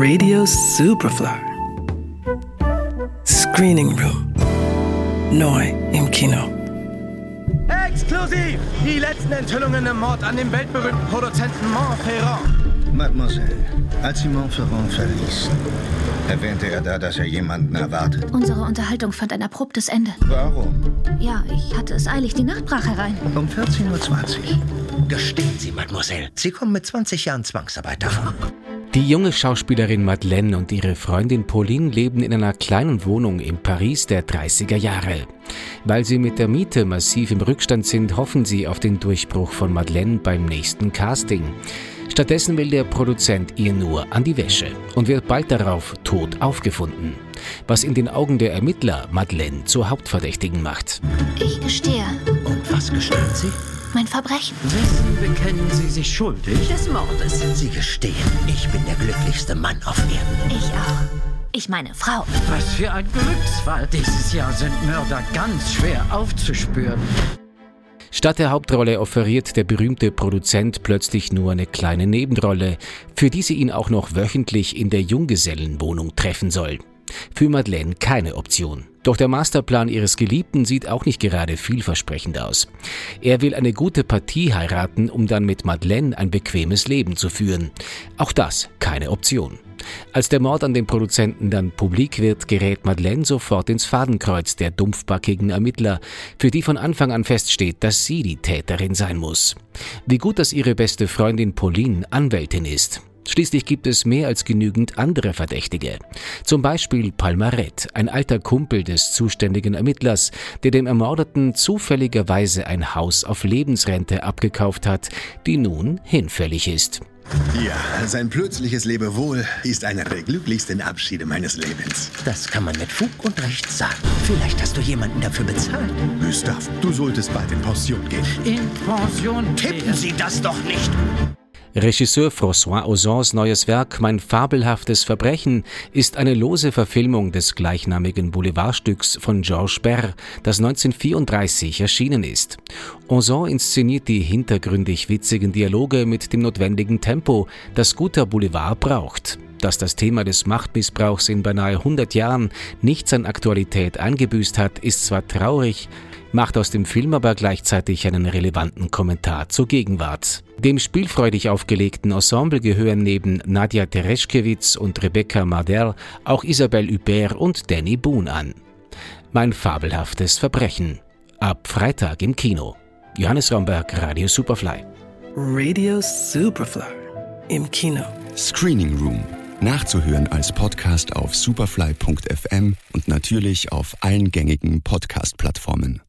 Radio Superfly. Screening Room. Neu im Kino. Exklusiv! Die letzten Enthüllungen im Mord an dem weltberühmten Produzenten Montferrand. Mademoiselle, als Sie Montferrand verließen, erwähnte er da, dass er jemanden erwartet. Unsere Unterhaltung fand ein abruptes Ende. Warum? Ja, ich hatte es eilig, die Nacht brach herein. Um 14.20 Uhr. Gestehen Sie, Mademoiselle, Sie kommen mit 20 Jahren Zwangsarbeit davon. Die junge Schauspielerin Madeleine und ihre Freundin Pauline leben in einer kleinen Wohnung in Paris der 30er Jahre. Weil sie mit der Miete massiv im Rückstand sind, hoffen sie auf den Durchbruch von Madeleine beim nächsten Casting. Stattdessen will der Produzent ihr nur an die Wäsche und wird bald darauf tot aufgefunden. Was in den Augen der Ermittler Madeleine zur Hauptverdächtigen macht. Ich gestehe, Und was gestehen Sie? Mein Verbrechen. Wissen bekennen Sie sich schuldig? Des Mordes. Sie gestehen, ich bin der glücklichste Mann auf Erden. Ich auch. Ich meine Frau. Was für ein Glücksfall. Dieses Jahr sind Mörder ganz schwer aufzuspüren. Statt der Hauptrolle offeriert der berühmte Produzent plötzlich nur eine kleine Nebenrolle, für die sie ihn auch noch wöchentlich in der Junggesellenwohnung treffen soll. Für Madeleine keine Option. Doch der Masterplan ihres Geliebten sieht auch nicht gerade vielversprechend aus. Er will eine gute Partie heiraten, um dann mit Madeleine ein bequemes Leben zu führen. Auch das keine Option. Als der Mord an den Produzenten dann publik wird, gerät Madeleine sofort ins Fadenkreuz der dumpfbackigen Ermittler, für die von Anfang an feststeht, dass sie die Täterin sein muss. Wie gut, dass ihre beste Freundin Pauline Anwältin ist. Schließlich gibt es mehr als genügend andere Verdächtige. Zum Beispiel Palmaret, ein alter Kumpel des zuständigen Ermittlers, der dem Ermordeten zufälligerweise ein Haus auf Lebensrente abgekauft hat, die nun hinfällig ist. Ja, sein plötzliches Lebewohl ist einer der glücklichsten Abschiede meines Lebens. Das kann man mit Fug und Recht sagen. Vielleicht hast du jemanden dafür bezahlt. Gustav, du solltest bald in Pension gehen. In Pension Tippen Sie das doch nicht! Regisseur François Ozons neues Werk Mein fabelhaftes Verbrechen ist eine lose Verfilmung des gleichnamigen Boulevardstücks von Georges Berr, das 1934 erschienen ist. Ozon inszeniert die hintergründig witzigen Dialoge mit dem notwendigen Tempo, das guter Boulevard braucht. Dass das Thema des Machtmissbrauchs in beinahe 100 Jahren nichts an Aktualität eingebüßt hat, ist zwar traurig, macht aus dem Film aber gleichzeitig einen relevanten Kommentar zur Gegenwart. Dem spielfreudig aufgelegten Ensemble gehören neben Nadja Tereschkewitz und Rebecca Marder auch Isabelle Hubert und Danny Boone an. Mein fabelhaftes Verbrechen. Ab Freitag im Kino. Johannes Romberg, Radio Superfly. Radio Superfly. Im Kino. Screening Room. Nachzuhören als Podcast auf superfly.fm und natürlich auf allen gängigen Podcast-Plattformen.